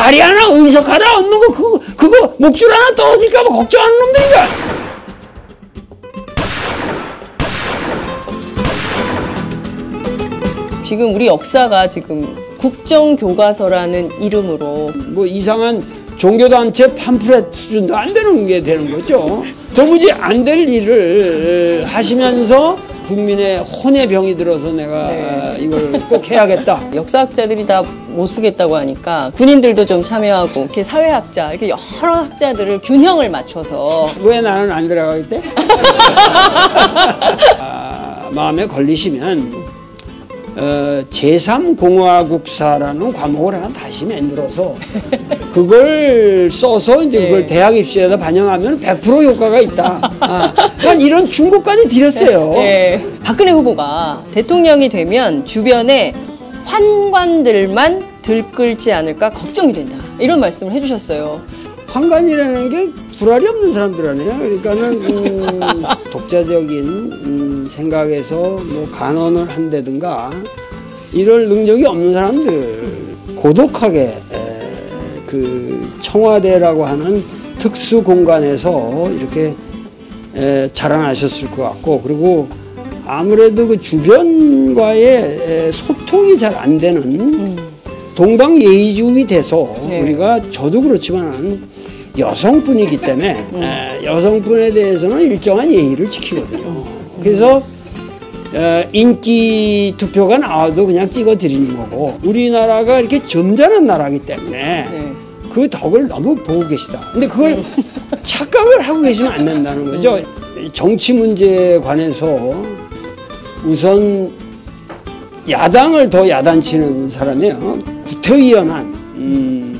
자리 하나 의석 하나 없는 거 그거 그거 목줄 하나 떨어질까 봐 걱정하는 놈들이가. 지금 우리 역사가 지금 국정교과서라는 이름으로 뭐 이상한 종교단체 팜프렛 수준도 안 되는 게 되는 거죠. 도무지 안 될 일을 하시면서 국민의 혼의 병이 들어서 내가 네. 이걸 꼭 해야겠다. 역사학자들이 다 못 쓰겠다고 하니까 군인들도 좀 참여하고 이렇게 사회학자 이렇게 여러 학자들을 균형을 맞춰서 왜 나는 안 들어가겠대? 아, 마음에 걸리시면 어, 제3공화국사라는 과목을 하나 다시 만들어서 그걸 써서 이제 그걸 네. 대학 입시에다 반영하면 100% 효과가 있다. 아, 난 이런 충고까지 드렸어요. 예. 박근혜 후보가 대통령이 되면 주변에 환관들만 들끓지 않을까 걱정이 된다 이런 말씀을 해주셨어요. 환관이라는 게 불알이 없는 사람들 아니에요. 그러니까는 음, 독자적인 음, 생각에서 뭐 간언을 한다든가 이럴 능력이 없는 사람들 고독하게 에, 그 청와대라고 하는 특수 공간에서 이렇게 에, 자라나셨을 것 같고 그리고 아무래도 그 주변과의 에, 소통이 잘 안 되는 동방 예의주의 돼서 네. 우리가 저도 그렇지만 여성분이기 때문에 에, 여성분에 대해서는 일정한 예의를 지키거든요. 그래서 에, 인기 투표가 나와도 그냥 찍어 드리는 거고 우리나라가 이렇게 점잖은 나라기 때문에 네. 그 덕을 너무 보고 계시다. 근데 그걸 착각을 하고 계시면 안 된다는 거죠. 정치 문제에 관해서 우선 야당을 더 야단치는 사람이에요. 구태의연한 음, 뭐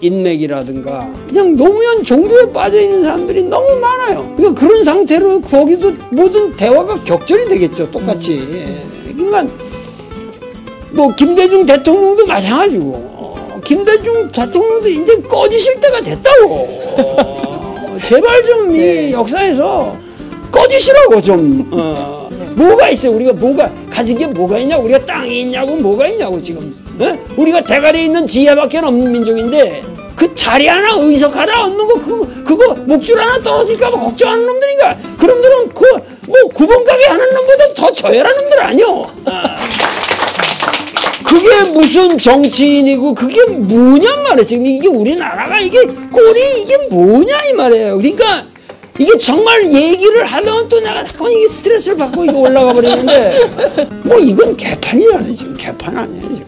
인맥이라든가 그냥 노무현 종교에 빠져 있는 사람들이 너무 많아요. 그러니까 그런 상태로 거기도 모든 대화가 격절이 되겠죠. 똑같이. 그러니까 뭐 김대중 대통령도 마찬가지고 어, 김대중 대통령도 이제 꺼지실 때가 됐다고. 어, 제발 좀이 네. 역사에서 꺼지시라고 좀. 어. 뭐가 있어요? 우리가 뭐가 가진 게 뭐가 있냐? 우리가 땅이 있냐고 뭐가 있냐고 지금. 어? 우리가 대가리에 있는 지혜밖에 없는 민족인데 그 자리 하나 의석 하나 얻는 거 그거 그거 목줄 하나 떨어질까 봐 걱정하는 놈들인가? 그놈들은 그 뭐 구번 가게 하는 놈보다 더 저열한 놈들 아니요. 아. 그게 무슨 정치인이고 그게 뭐냔 말이야 지금 이게 우리나라가 이게 꼴이 이게 뭐냐 이 말이에요 그러니까 이게 정말 얘기를 하다가 또 내가 잠깐 이게 스트레스를 받고 이거 올라가 버리는데 뭐 이건 개판이잖아요 지금. 개판 아니에요 지금